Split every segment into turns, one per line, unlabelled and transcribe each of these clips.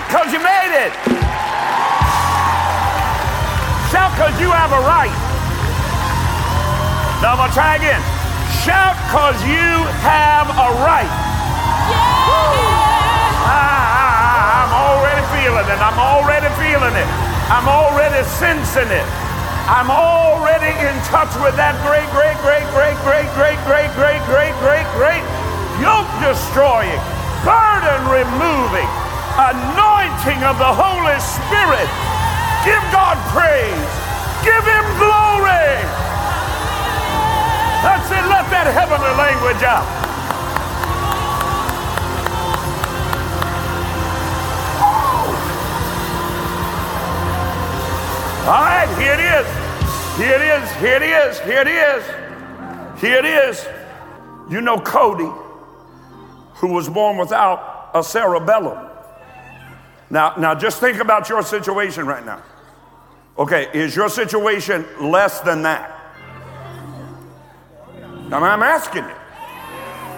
Shout because you made it. Shout because you have a right. Now I'm going to try again. Shout because you have a right. Ah, I'm already feeling it. I'm already feeling it. I'm already sensing it. I'm already in touch with that great, great, great, great, great, great, great, great, great, great, great, yoke destroying, burden removing, anointing of the Holy Spirit. Give God praise. Give Him glory. That's it. Let that heavenly language out. All right, here it is. Here it is. Here it is. Here it is. Here it is. You know Cody, who was born without a cerebellum. Now, now just think about your situation right now. Okay, is your situation less than that? Now, I'm asking you.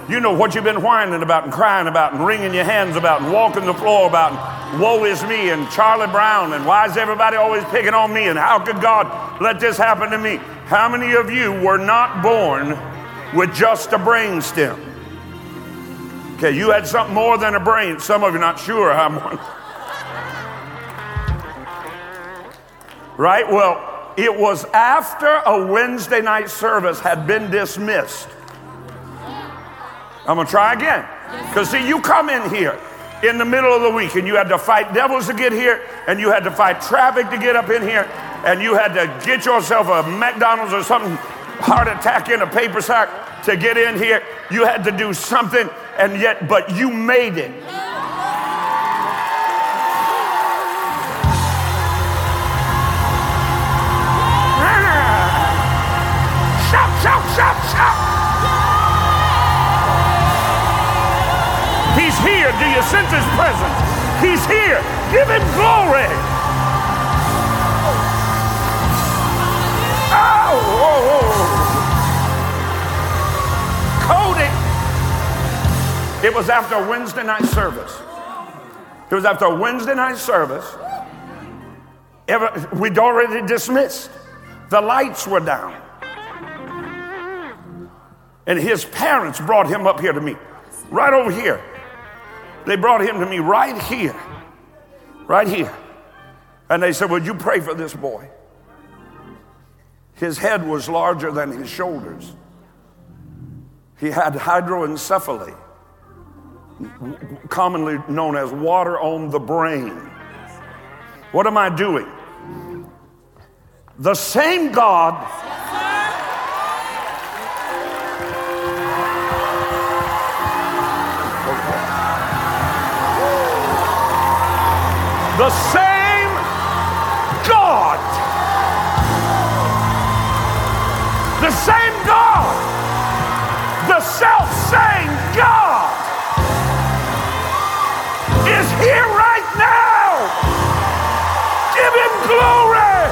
You know what you've been whining about and crying about and wringing your hands about and walking the floor about and woe is me and Charlie Brown and why is everybody always picking on me and how could God let this happen to me? How many of you were not born with just a brain stem? Okay, you had something more than a brain. Some of you not sure how much. Right? Well, it was after a Wednesday night service had been dismissed. I'm going to try again. Because, see, you come in here in the middle of the week and you had to fight devils to get here, and you had to fight traffic to get up in here, and you had to get yourself a McDonald's or something, heart attack in a paper sack to get in here. You had to do something, and yet, but you made it. Here. Do you sense his presence? He's here. Give him glory. Oh, oh, oh. Cody. It was after Wednesday night service. It was after Wednesday night service. We'd already dismissed. The lights were down. And his parents brought him up here to me, right over here. They brought him to me right here, right here. And they said, Would you pray for this boy? His head was larger than his shoulders. He had hydroencephaly, commonly known as water on the brain. What am I doing? The same God the same God. The same God. The self same God is here right now. Give him glory.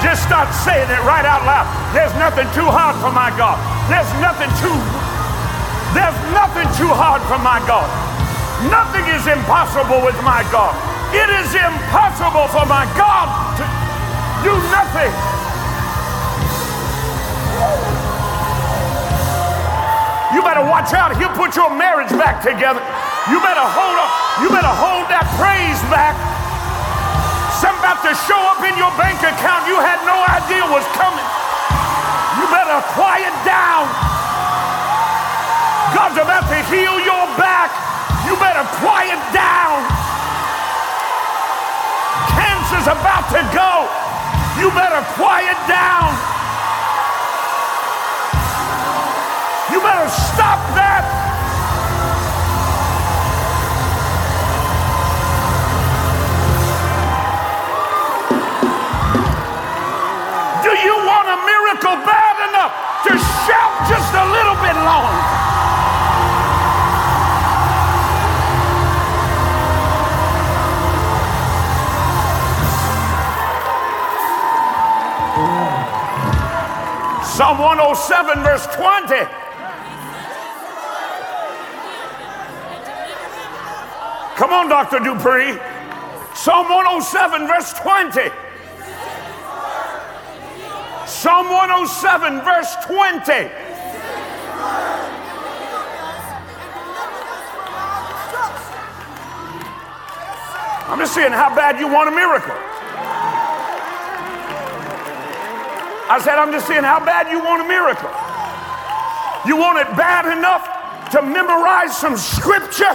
Just start saying it right out loud. There's nothing too hard for my God. There's nothing too there's nothing too hard for my God. Nothing is impossible with my God. It is impossible for my God to do nothing. You better watch out. He'll put your marriage back together. You better hold up. You better hold that praise back. Something about to show up in your bank account you had no idea was coming. You better quiet down. Heal your back. You better quiet down. Cancer's about to go. You better quiet down. You better stop that. 107, verse 20. Come on, Dr. Dupree. Psalm 107, verse 20. Psalm 107, verse 20. I'm just seeing how bad you want a miracle. I said, I'm just seeing how bad you want a miracle. You want it bad enough to memorize some scripture?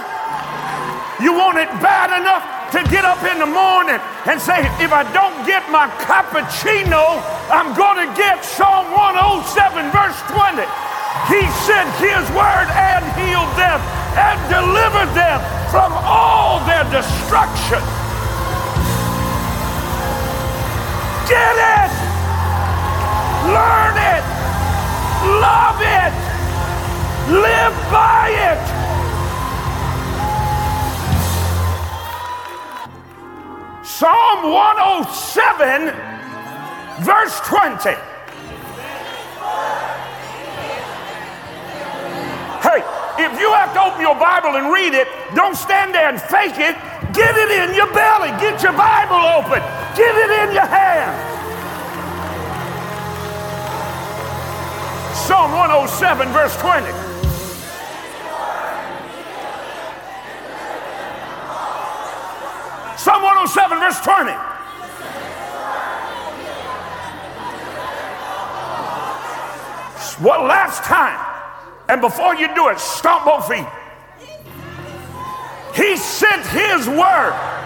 You want it bad enough to get up in the morning and say, if I don't get my cappuccino, I'm going to get Psalm 107, verse 20. He sent his word and healed them and delivered them from all their destruction. Get it! Learn it! Love it! Live by it! Psalm 107, verse 20. Hey, if you have to open your Bible and read it, don't stand there and fake it. Get it in your belly. Get your Bible open. Get it in your hand. Psalm 107, verse 20. Psalm 107, verse 20. What last time? And before you do it, stomp both feet. He sent his word.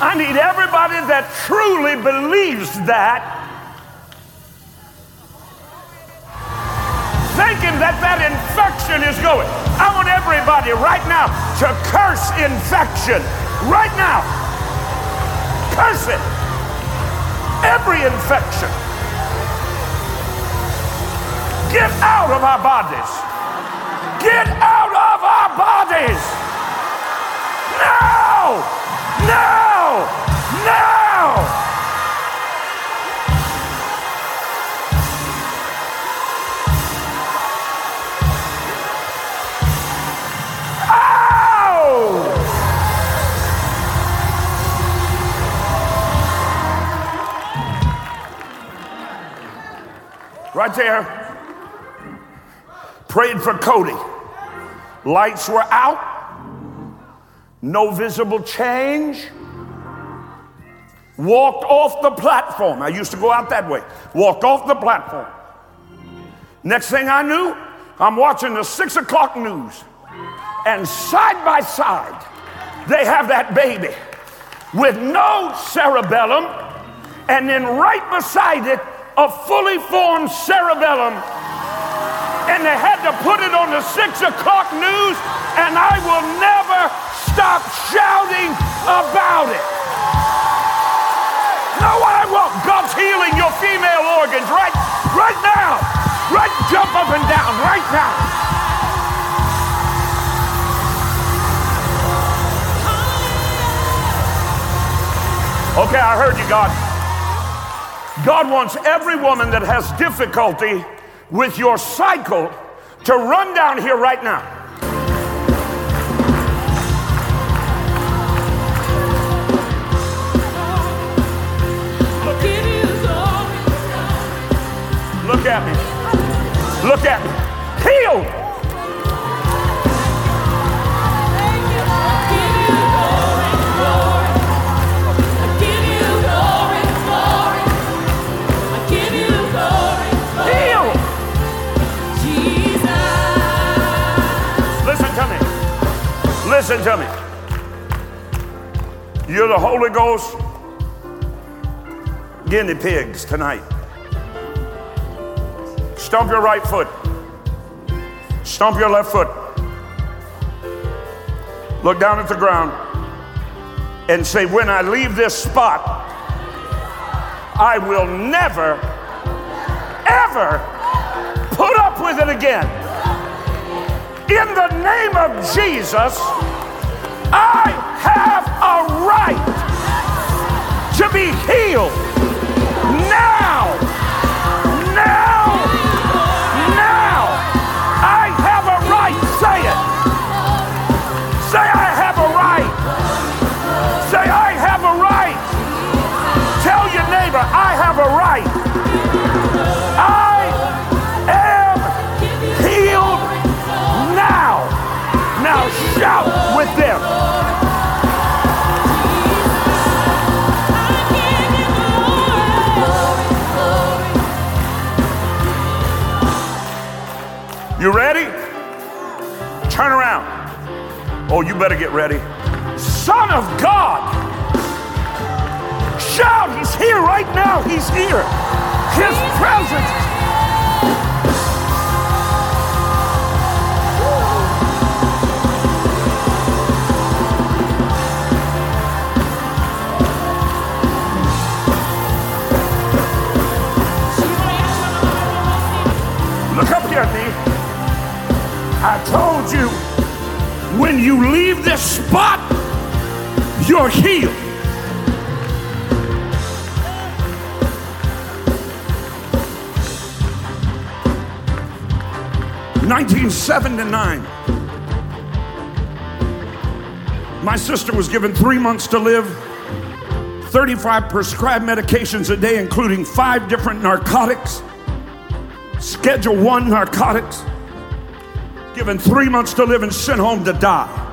I need everybody that truly believes that thinking that that infection is going. I want everybody right now to curse infection. Right now. Curse it. Every infection. Get out of our bodies. Get out of our bodies. Now. Now. Right there. Prayed for Cody. Lights were out. No visible change. Walked off the platform. I used to go out that way. Walked off the platform. Next thing I knew, I'm watching the six o'clock news. And side by side, they have that baby with no cerebellum. And then right beside it, a fully formed cerebellum. And they had to put it on the six o'clock news, and I will never stop shouting about it. No, I won't. God's healing your female organs right, right now. Right, jump up and down right now. Okay, I heard you, God. God wants every woman that has difficulty with your cycle to run down here right now. Look at me. Look at me. Healed. Listen to me. You're the Holy Ghost guinea pigs tonight. Stomp your right foot. Stomp your left foot. Look down at the ground and say, When I leave this spot, I will never, ever put up with it again. In the name of Jesus, I have a right to be healed now. Oh, you better get ready. Son of God. Shout, He's here right now. He's here. His presence Look up here at me. I told you when you leave this spot, you're healed. Nineteen seventy-nine. My sister was given three months to live, 35 prescribed medications a day, including five different narcotics, Schedule One narcotics, given three months to live and sent home to die.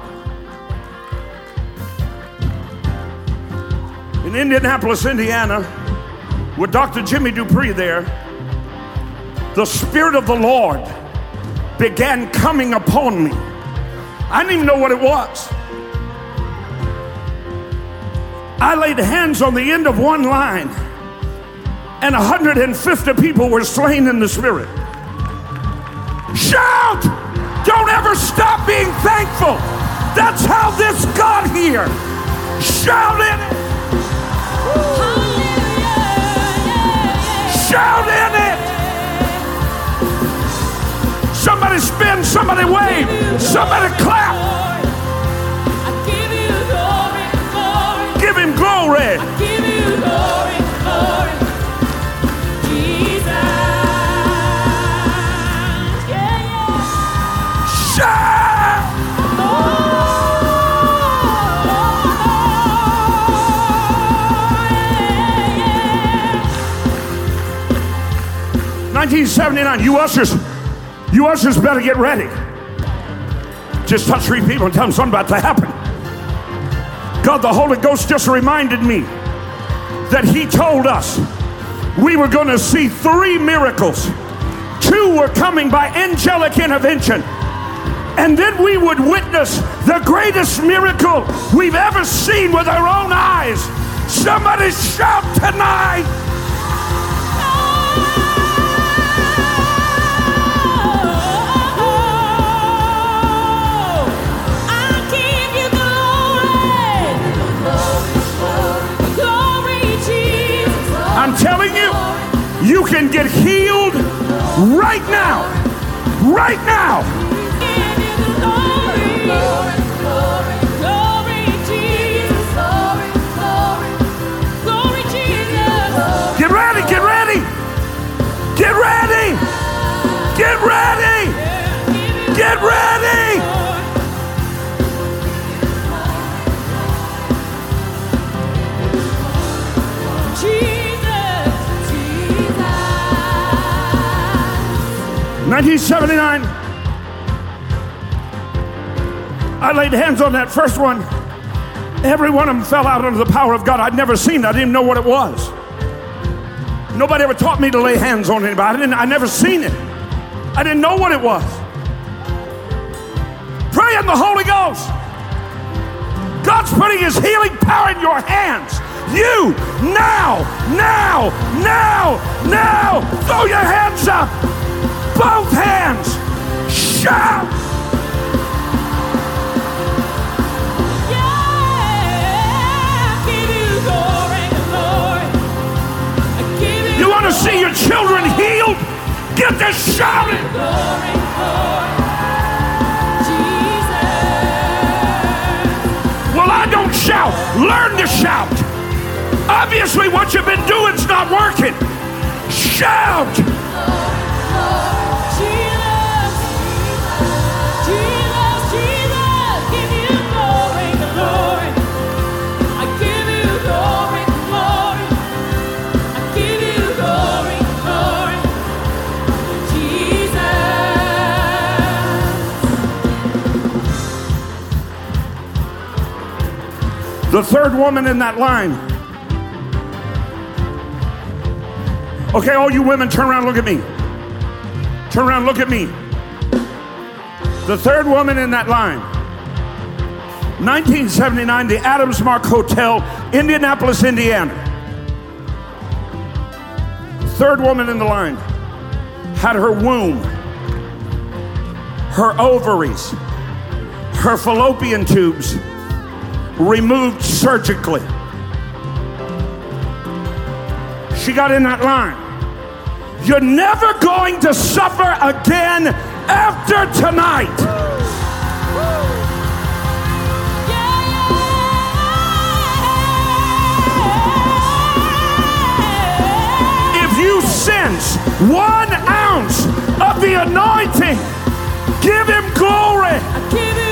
In Indianapolis, Indiana, with Dr. Jimmy Dupree there, the Spirit of the Lord began coming upon me. I didn't even know what it was. I laid hands on the end of one line, and 150 people were slain in the Spirit. Shout! Don't stop being thankful. That's how this got here. Shout in it. Shout in it. Somebody spin, somebody wave, somebody clap. Give him glory. 1979, you ushers, you ushers better get ready. Just touch three people and tell them something about to happen. God, the Holy Ghost just reminded me that He told us we were going to see three miracles. Two were coming by angelic intervention. And then we would witness the greatest miracle we've ever seen with our own eyes. Somebody shout tonight. Telling you, you can get healed right now. Right now. Get ready, get ready. Get ready. Get ready. 1979, I laid hands on that first one. Every one of them fell out under the power of God. I'd never seen it. I didn't even know what it was. Nobody ever taught me to lay hands on anybody. I, didn't, I never seen it. I didn't know what it was. Pray in the Holy Ghost. God's putting his healing power in your hands. You now, now, now, now, throw your hands up. Both hands. Shout. You want to see your children healed? Get this shouting. Well, I don't shout. Learn to shout. Obviously, what you've been doing's not working. Shout. The third woman in that line. Okay, all you women, turn around, look at me. Turn around, look at me. The third woman in that line. 1979, the Adams Mark Hotel, Indianapolis, Indiana. Third woman in the line had her womb, her ovaries, her fallopian tubes removed surgically. She got in that line. You're never going to suffer again after tonight. If you sense one ounce of the anointing, give him glory.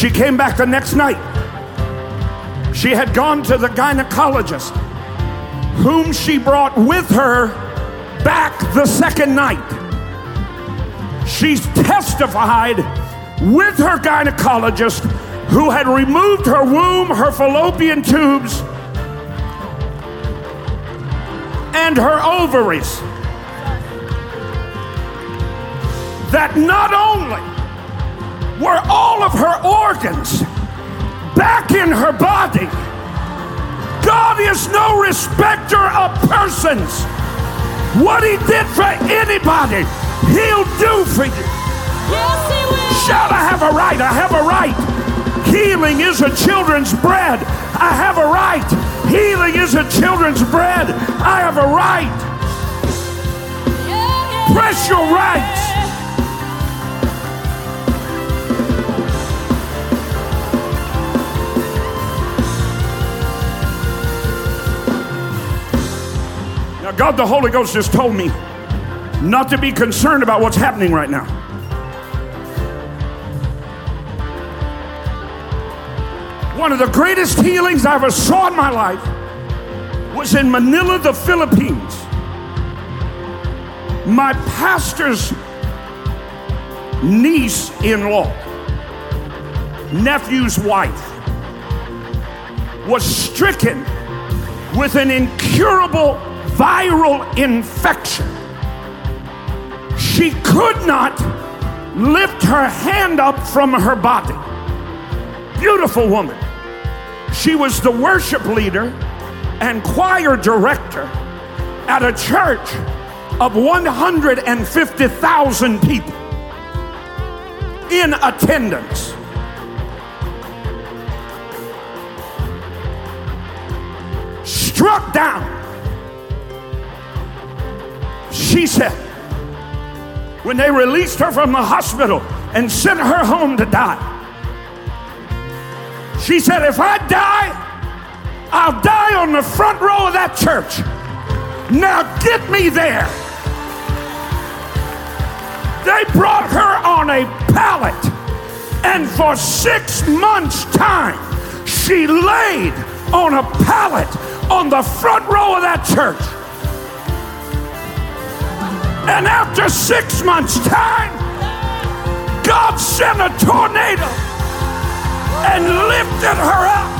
She came back the next night. She had gone to the gynecologist, whom she brought with her back the second night. She testified with her gynecologist, who had removed her womb, her fallopian tubes, and her ovaries, that not only were all of her organs back in her body. God is no respecter of persons. What He did for anybody, He'll do for you.
Yes, He will.
Shout, I have a right, I have a right. Healing is a children's bread. I have a right. Healing is a children's bread. I have a right.
Yeah, yeah,
Press your rights. Now, God the Holy Ghost just told me not to be concerned about what's happening right now. One of the greatest healings I ever saw in my life was in Manila, the Philippines. My pastor's niece in law, nephew's wife, was stricken with an incurable viral infection. She could not lift her hand up from her body. Beautiful woman. She was the worship leader and choir director at a church of 150,000 people in attendance. Struck down. She said, when they released her from the hospital and sent her home to die, she said, if I die, I'll die on the front row of that church. Now get me there. They brought her on a pallet, and for six months' time, she laid on a pallet on the front row of that church. And after six months' time, God sent a tornado and lifted her up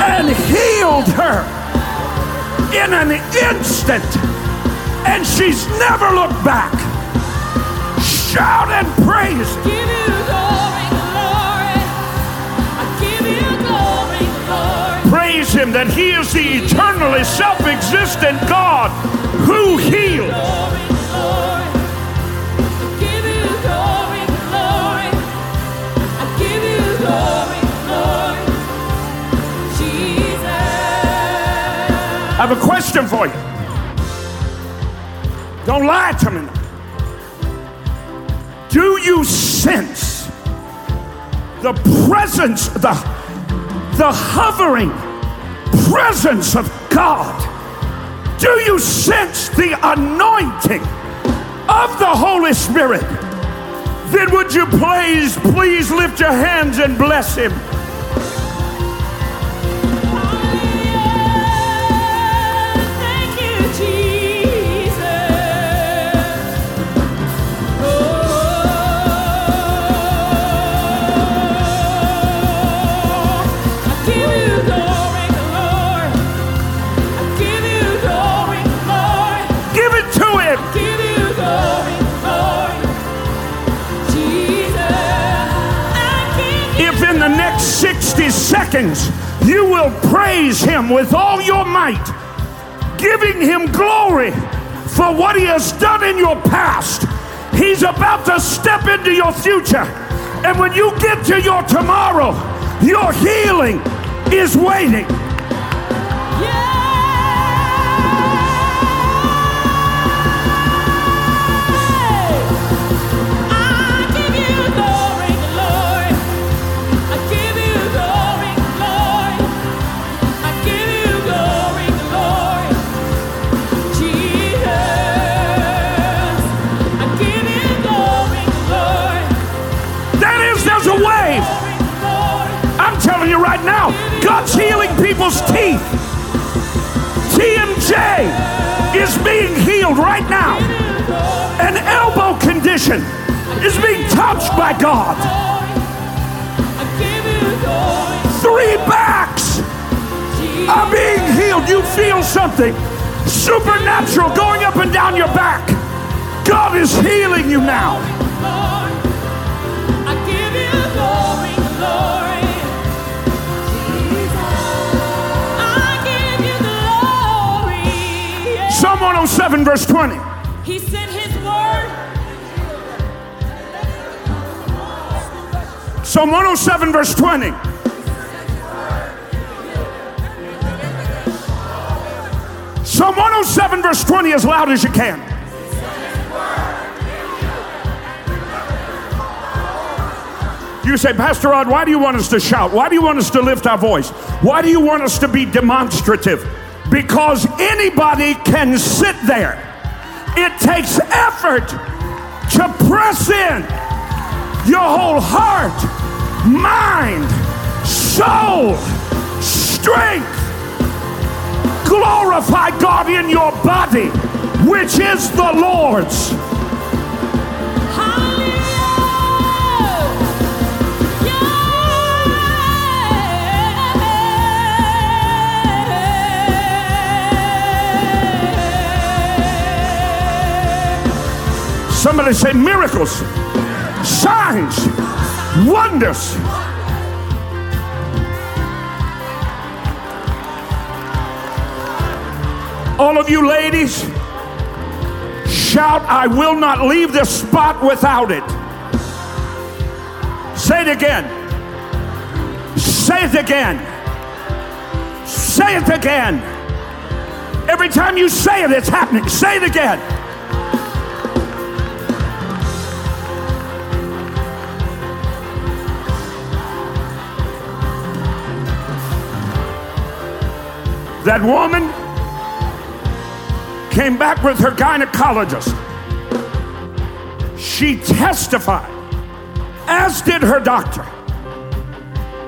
and healed her in an instant. And she's never looked back. Shout and praise.
Give you glory, glory. I give you glory, glory.
Praise Him that He is the eternally self existent God have a question for you. Don't lie to me. Do you sense the presence, the, the hovering presence of God? Do you sense the anointing of the Holy Spirit? Then would you please, please lift your hands and bless Him? Seconds, you will praise Him with all your might, giving Him glory for what He has done in your past. He's about to step into your future. And when you get to your tomorrow, your healing is waiting. Condition is being touched by God. Three backs are being healed. You feel something supernatural going up and down your back. God is healing you now. Psalm 107, verse 20. Psalm 107, verse 20. Psalm 107, verse 20, as loud as you can. You say, Pastor Rod, why do you want us to shout? Why do you want us to lift our voice? Why do you want us to be demonstrative? Because anybody can sit there. It takes effort to press in your whole heart, mind, soul, strength. Glorify God in your body, which is the Lord's. Somebody say miracles, signs, wonders. All of you ladies, shout, I will not leave this spot without it. Say it again. Say it again. Say it again. Every time you say it, it's happening. Say it again. That woman came back with her gynecologist. She testified, as did her doctor,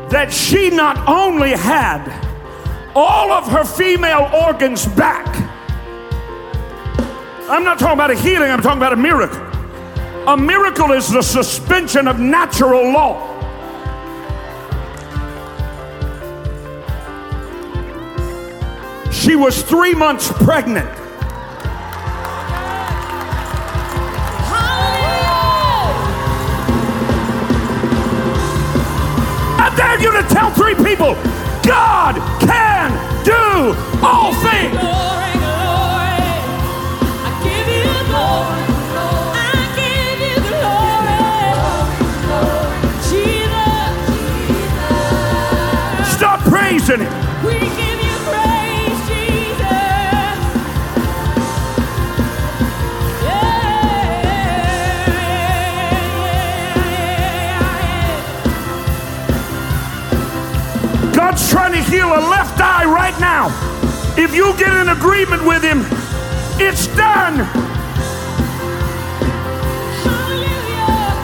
that she not only had all of her female organs back. I'm not talking about a healing, I'm talking about a miracle. A miracle is the suspension of natural law. She was three months pregnant. I dare you to tell three people God can do all things.
Glory, glory. I give you glory. I give you glory. Jesus.
Stop praising Him. To heal a left eye right now. If you get in agreement with Him, it's done.
Hallelujah.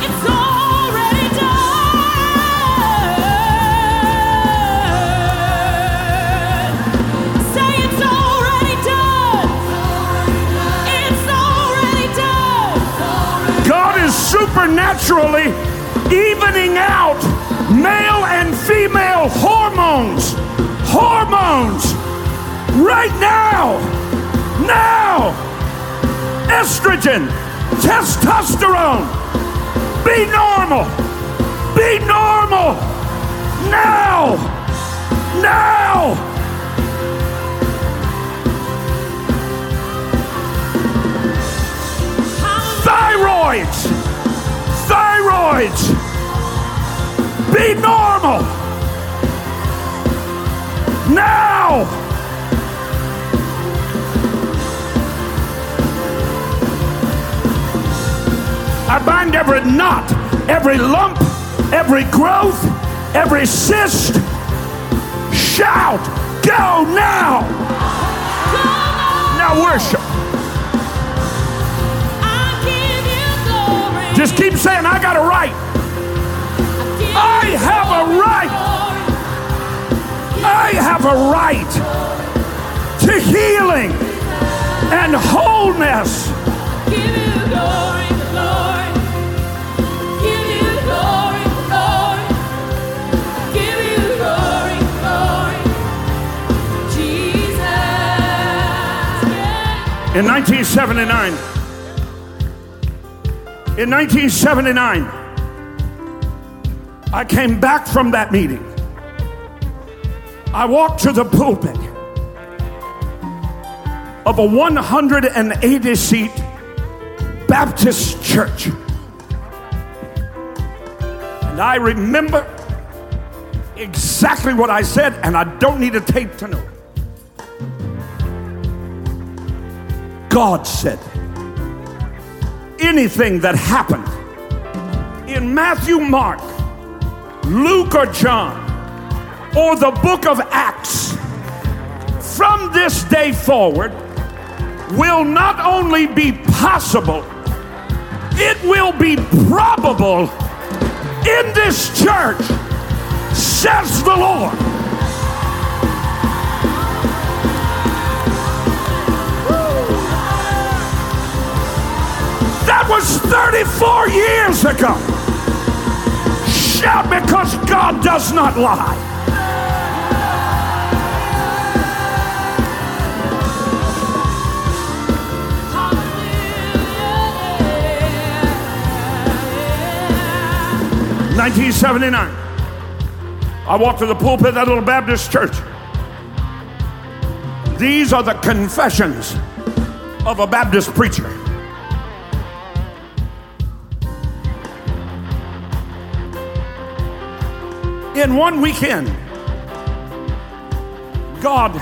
It's already done. Say it's already done. It's already done.
God is supernaturally evening out male and female hormones. Hormones. Right now. Now. Estrogen. Testosterone. Be normal. Be normal. Now! Now! Thyroids! Thyroids! Be normal! Now! I bind every knot, every lump, every growth, every cyst. Shout, go now! Now worship.
I give you glory.
Just keep saying, I got a right. I have a right. I have a right to healing and wholeness.
Give you glory, glory. Give you glory, glory. Give you glory, glory. Jesus.
In 1979, in 1979, I came back from that meeting. I walked to the pulpit of a 180 seat Baptist church. And I remember exactly what I said, and I don't need a tape to know. God said, anything that happened in Matthew, Mark, Luke, or John, or the book of Acts from this day forward will not only be possible, it will be probable in this church, says the Lord. That was 34 years ago. Shout because God does not lie. 1979. I walked to the pulpit of that little Baptist church. These are the confessions of a Baptist preacher. In one weekend, God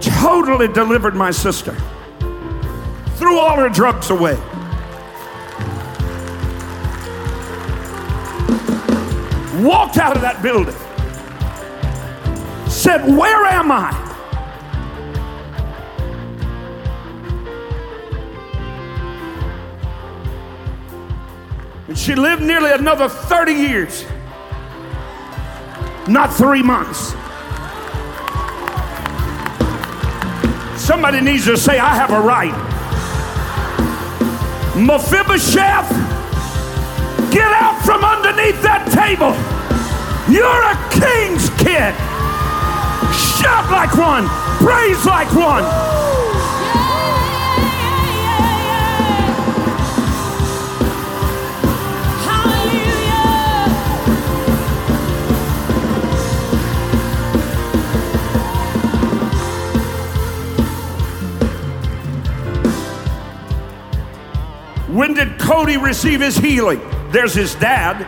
totally delivered my sister, threw all her drugs away. walked out of that building, said, Where am I? And she lived nearly another 30 years, not three months. Somebody needs to say, I have a right. Mephibosheth, Get out from underneath that table. You're a king's kid. Shout like one, praise like one. When did Cody receive his healing? There's his dad.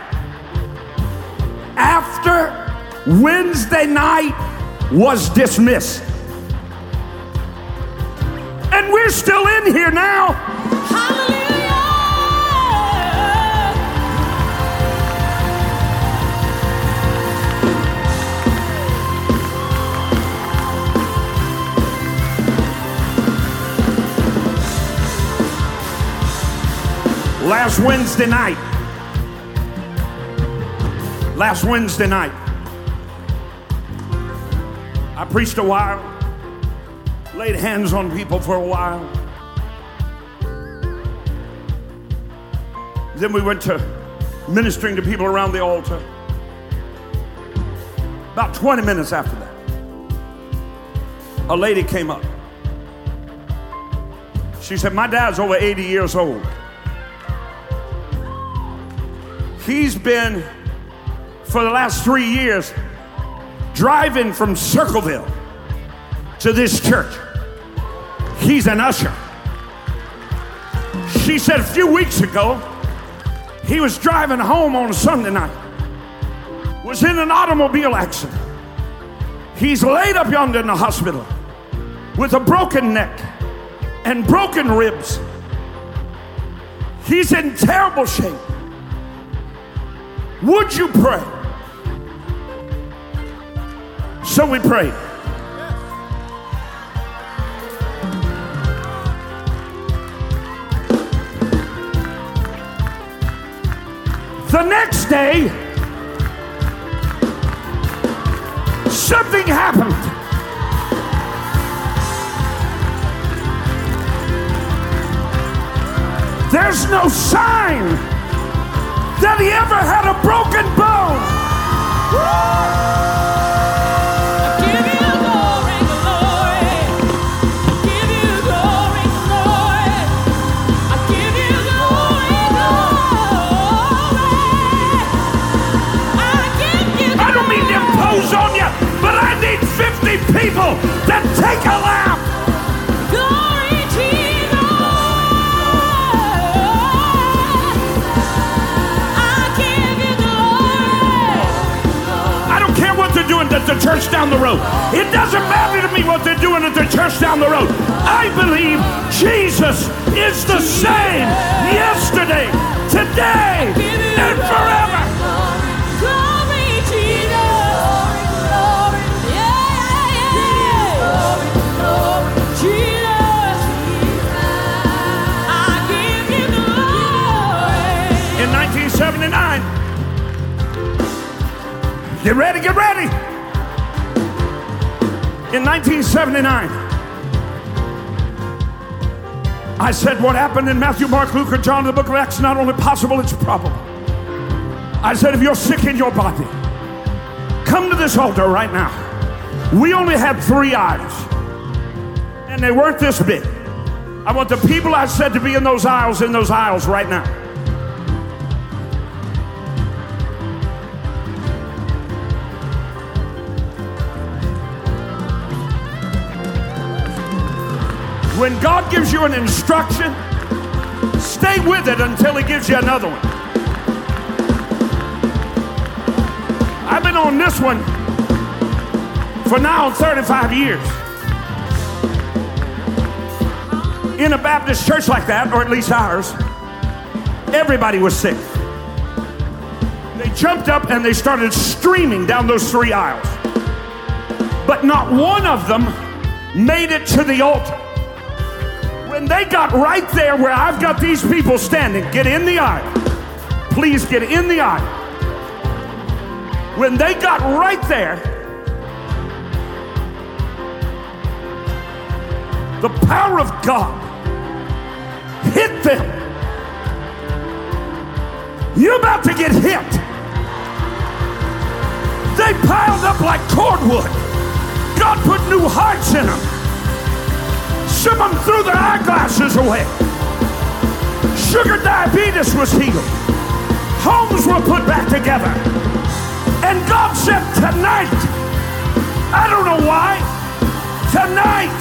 After Wednesday night was dismissed. And we're still in here now. Last Wednesday night. Last Wednesday night. I preached a while, laid hands on people for a while. Then we went to ministering to people around the altar. About 20 minutes after that, a lady came up. She said, My dad's over 80 years old. He's been, for the last three years, driving from Circleville to this church. He's an usher. She said a few weeks ago, he was driving home on a Sunday night, was in an automobile accident. He's laid up yonder in the hospital with a broken neck and broken ribs. He's in terrible shape. Would you pray? So we pray. The next day, something happened. There's no sign that he ever had a broken bone.
Give
down the road. It doesn't matter to me what they're doing at the church down the road. I believe Jesus is the same yesterday, today, and forever.
Glory, Jesus. Yeah, yeah. Jesus. I give you glory.
In 1979, get ready, get ready. In 1979, I said what happened in Matthew, Mark, Luke, or John, the book of Acts, not only possible, it's probable. I said, if you're sick in your body, come to this altar right now. We only had three aisles, and they weren't this big. I want the people I said to be in those aisles in those aisles right now. When God gives you an instruction, stay with it until He gives you another one. I've been on this one for now 35 years. In a Baptist church like that, or at least ours, everybody was sick. They jumped up and they started streaming down those three aisles. But not one of them made it to the altar. They got right there where I've got these people standing, get in the aisle. Please get in the aisle. When they got right there, the power of God hit them. You're about to get hit. They piled up like cordwood. God put new hearts in them. Some of them threw their eyeglasses away. Sugar diabetes was healed. Homes were put back together. And God said, Tonight, I don't know why, tonight,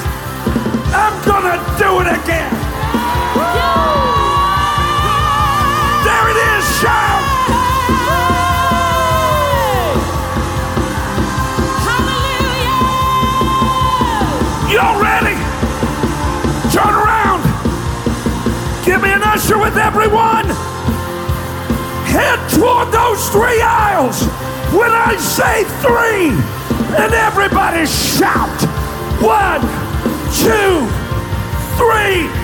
I'm gonna do it again. There it is, shout! Hallelujah! Y'all ready? Give me an usher with everyone. Head toward those three aisles when I say three. And everybody shout. One, two, three.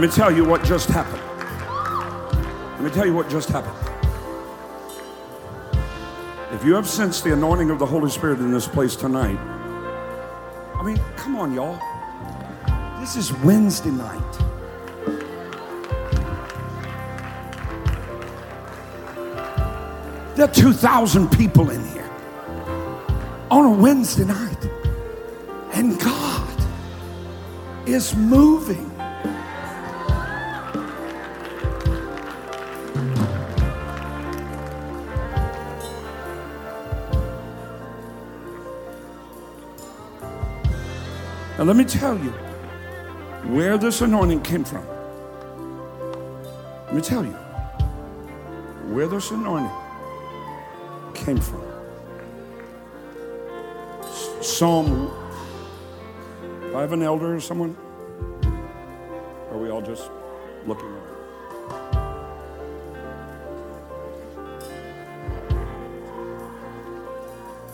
Let me tell you what just happened. Let me tell you what just happened. If you have sensed the anointing of the Holy Spirit in this place tonight, I mean, come on, y'all. This is Wednesday night. There are 2,000 people in here on a Wednesday night, and God is moving. Now, let me tell you where this anointing came from. Let me tell you where this anointing came from. Psalm. Do I have an elder or someone? Or are we all just looking around?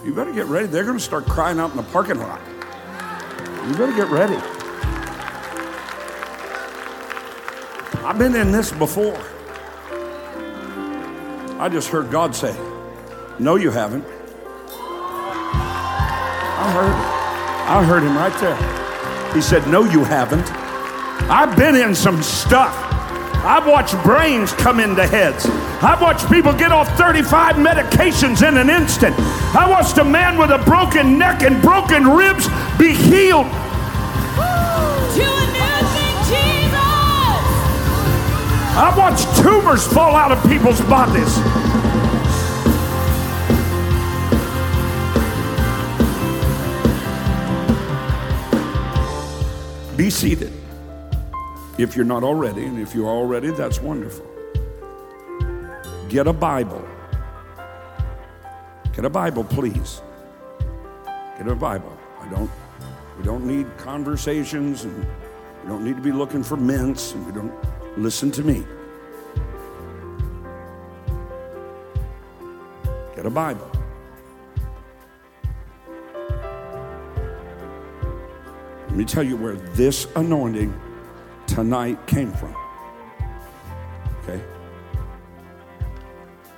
You better get ready. They're going to start crying out in the parking lot. You better get ready. I've been in this before. I just heard God say, No, you haven't. I heard it. I heard him right there. He said, No, you haven't. I've been in some stuff. I've watched brains come into heads. I've watched people get off 35 medications in an instant. I watched a man with a broken neck and broken ribs be healed
To a new thing, Jesus.
I watched tumors fall out of people's bodies. Be seated. If you're not already, and if you're already, that's wonderful. Get a Bible. Get a Bible, please. Get a Bible. I don't. We don't need conversations, and we don't need to be looking for mints, and we don't. Listen to me. Get a Bible. Let me tell you where this anointing tonight came from. Okay?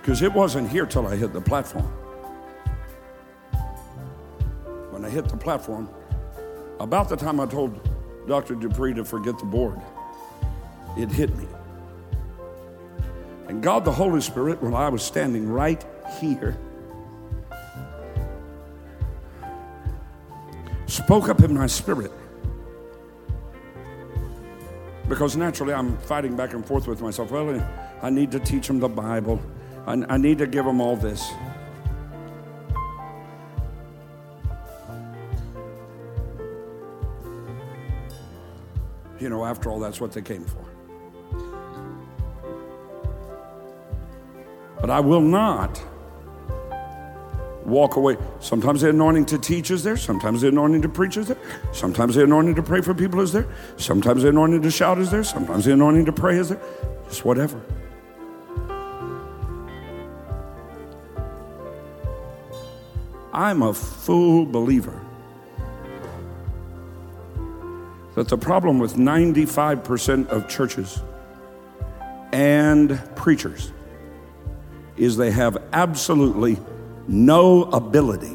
Because it wasn't here till I hit the platform. When I hit the platform, about the time I told Dr. Dupree to forget the board, it hit me. And God the Holy Spirit, when I was standing right here, spoke up in my spirit. Because naturally, I'm fighting back and forth with myself. Well, I need to teach them the Bible, I, I need to give them all this. You know, after all, that's what they came for. But I will not walk away. Sometimes the anointing to teach is there. Sometimes the anointing to preach is there. Sometimes the anointing to pray for people is there. Sometimes the anointing to shout is there. Sometimes the anointing to pray is there. Just whatever. I'm a full believer that the problem with 95% of churches and preachers is they have absolutely no ability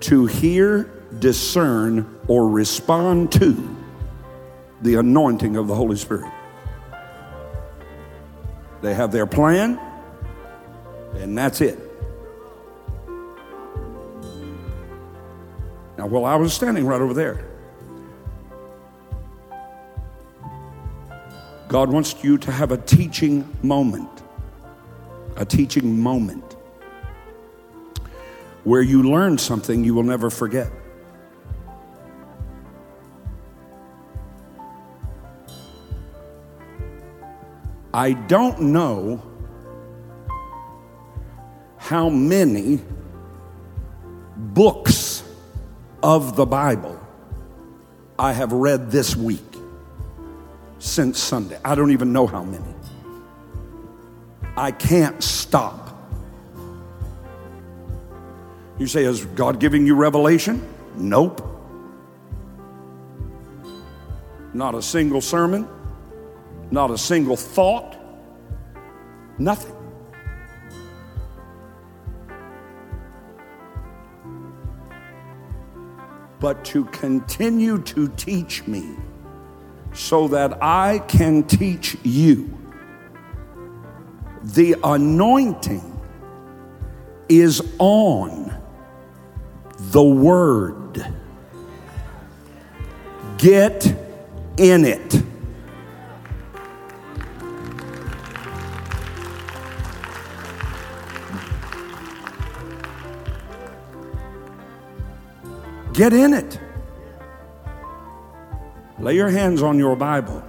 to hear, discern, or respond to the anointing of the Holy Spirit. They have their plan, and that's it. Now, while I was standing right over there, God wants you to have a teaching moment. A teaching moment. where you learn something you will never forget. I don't know how many books of the Bible I have read this week since Sunday. I don't even know how many. I can't stop. You say, Is God giving you revelation? Nope. Not a single sermon, not a single thought, nothing. But to continue to teach me so that I can teach you. The anointing is on the Word. Get in it. Get in it. Lay your hands on your Bible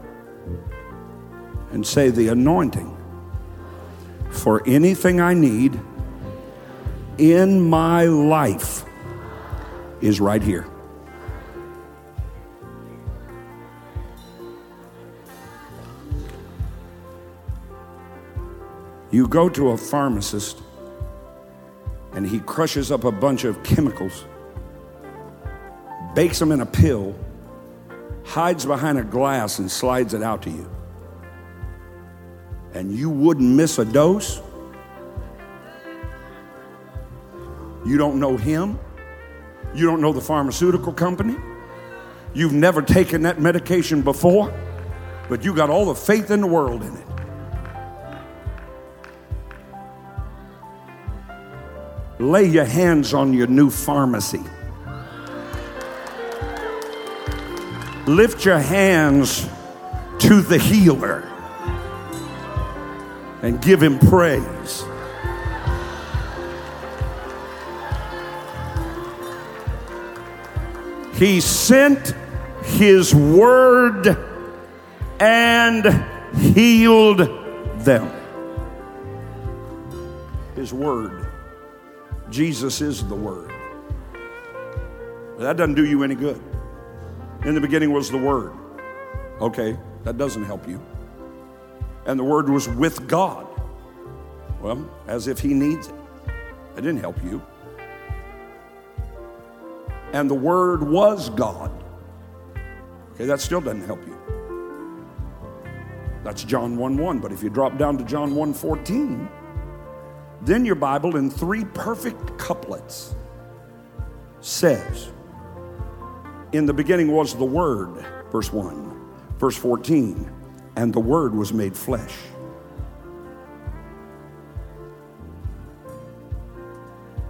and say, The anointing for anything I need in my life is right here. You go to a pharmacist and he crushes up a bunch of chemicals, bakes them in a pill, hides behind a glass and slides it out to you. And you wouldn't miss a dose? You don't know him? You don't know the pharmaceutical company? You've never taken that medication before, but you got all the faith in the world in it. Lay your hands on your new pharmacy. Lift your hands to the healer and give him praise. He sent his word and healed them. His word. Jesus is the word. That doesn't do you any good. In the beginning was the word. Okay, that doesn't help you. And the word was with God. Well, as if he needs it. That didn't help you and the Word was God. Okay, that still doesn't help you. That's John 1 1. But if you drop down to John 1 14, then your Bible in three perfect couplets says, In the beginning was the Word, verse 1. Verse 14, and the Word was made flesh.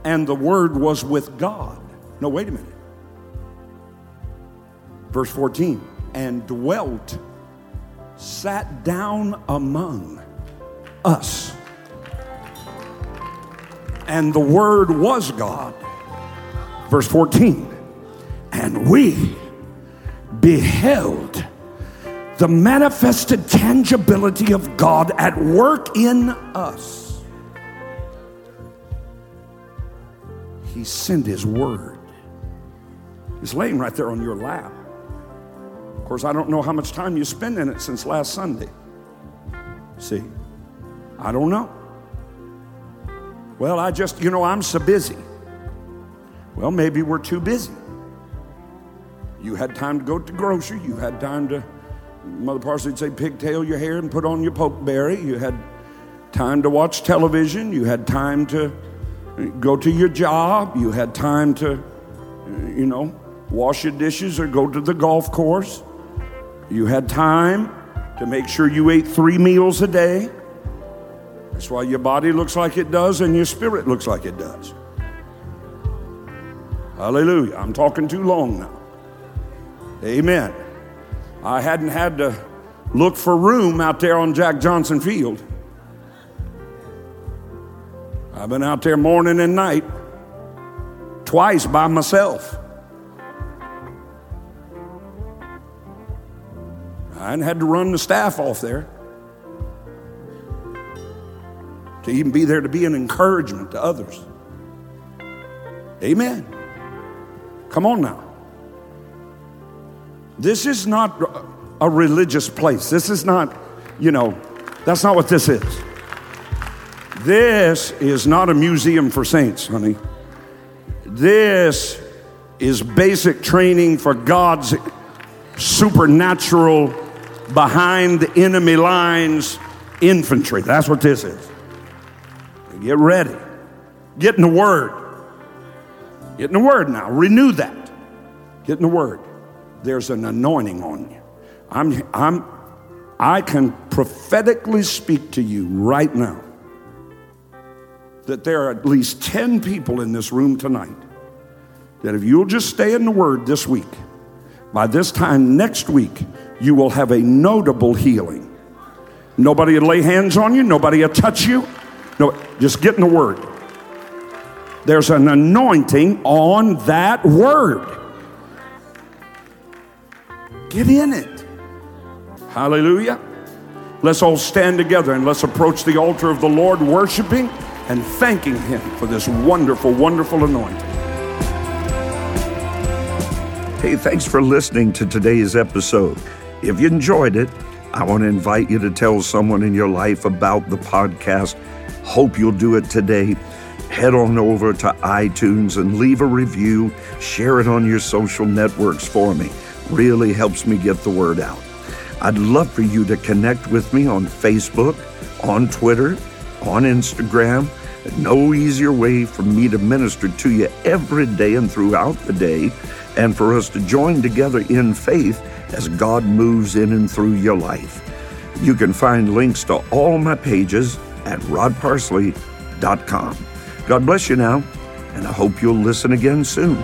And the Word was with God. No, wait a minute. Verse 14, and dwelt, sat down among us. And the Word was God. Verse 14, and we beheld the manifested tangibility of God at work in us. He sent His Word. It's laying right there on your lap. Of course, I don't know how much time you spend in it since last Sunday. See, I don't know. Well, I just, you know, I'm so busy. Well, maybe we're too busy. You had time to go to the grocery. You had time to, Mother Parsley would say, pigtail your hair and put on your pokeberry. You had time to watch television. You had time to uh, go to your job. You had time to, uh, you know, wash your dishes or go to the golf course. You had time to make sure you ate three meals a day. That's why your body looks like it does and your spirit looks like it does. Hallelujah. I'm talking too long now. Amen. I hadn't had to look for room out there on Jack Johnson Field. I've been out there morning and night. twice by myself. I had to run the staff off there to even be there to be an encouragement to others. Amen. Come on now. This is not a religious place. This is not, you know, that's not what this is. This is not a museum for saints, honey. This is basic training for God's supernatural, behind the enemy lines infantry. That's what this is. Get ready. Get in the Word. Get in the Word now. Renew that. Get in the Word. There's an anointing on you. I'm, I'm, I can prophetically speak to you right now that there are at least 10 people in this room tonight that if you'll just stay in the Word this week, by this time next week, you will have a notable healing. Nobody will lay hands on you, nobody will touch you. No, just get in the Word. There's an anointing on that Word. Get in it. Hallelujah. Let's all stand together and let's approach the altar of the Lord, worshiping and thanking Him for this wonderful, wonderful anointing. Hey, thanks for listening to today's episode. If you enjoyed it, I want to invite you to tell someone in your life about the podcast. Hope you'll do it today. Head on over to iTunes and leave a review. Share it on your social networks for me. Really helps me get the word out. I'd love for you to connect with me on Facebook, on Twitter, on Instagram. No easier way for me to minister to you every day and throughout the day, and for us to join together in faith as God moves in and through your life. You can find links to all my pages at rodparsley.com. God bless you now, and I hope you'll listen again soon.